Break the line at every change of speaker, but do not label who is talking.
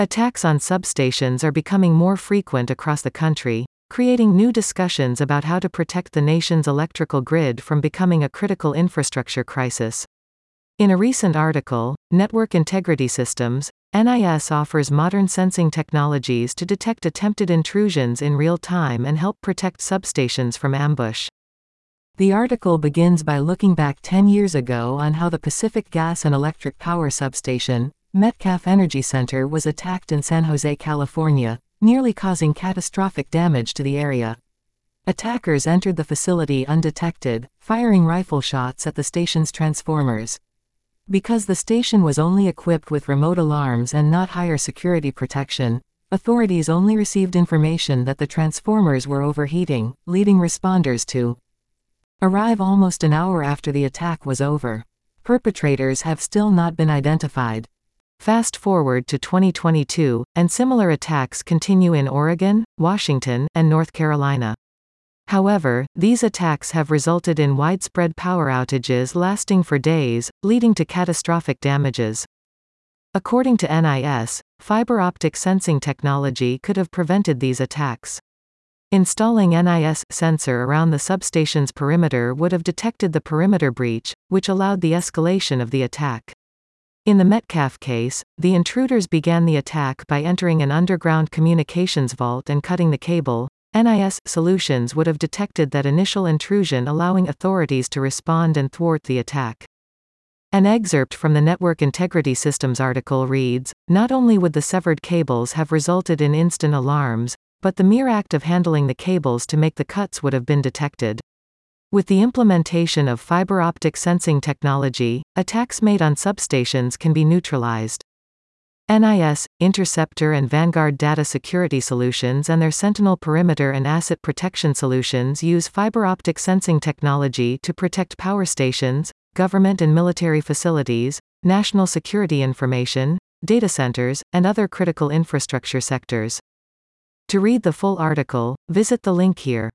Attacks on substations are becoming more frequent across the country, creating new discussions about how to protect the nation's electrical grid from becoming a critical infrastructure crisis. In a recent article, Network Integrity Systems, NIS offers modern sensing technologies to detect attempted intrusions in real time and help protect substations from ambush. The article begins by looking back 10 years ago on how the Pacific Gas and Electric Power Substation, Metcalf Energy Center was attacked in San Jose, California, nearly causing catastrophic damage to the area. Attackers entered the facility undetected, firing rifle shots at the station's transformers. Because the station was only equipped with remote alarms and not higher security protection, authorities only received information that the transformers were overheating, leading responders to arrive almost an hour after the attack was over. Perpetrators have still not been identified. Fast forward to 2022, and similar attacks continue in Oregon, Washington, and North Carolina. However, these attacks have resulted in widespread power outages lasting for days, leading to catastrophic damages. According to NIS, fiber optic sensing technology could have prevented these attacks. Installing NIS sensor around the substation's perimeter would have detected the perimeter breach, which allowed the escalation of the attack. In the Metcalf case, the intruders began the attack by entering an underground communications vault and cutting the cable. NIS solutions would have detected that initial intrusion allowing authorities to respond and thwart the attack. An excerpt from the Network Integrity Systems article reads, Not only would the severed cables have resulted in instant alarms, but the mere act of handling the cables to make the cuts would have been detected. With the implementation of fiber optic sensing technology, attacks made on substations can be neutralized. NIS, Interceptor and Vanguard Data Security Solutions and their Sentinel Perimeter and Asset Protection Solutions use fiber optic sensing technology to protect power stations, government and military facilities, national security information, data centers, and other critical infrastructure sectors. To read the full article, visit the link here.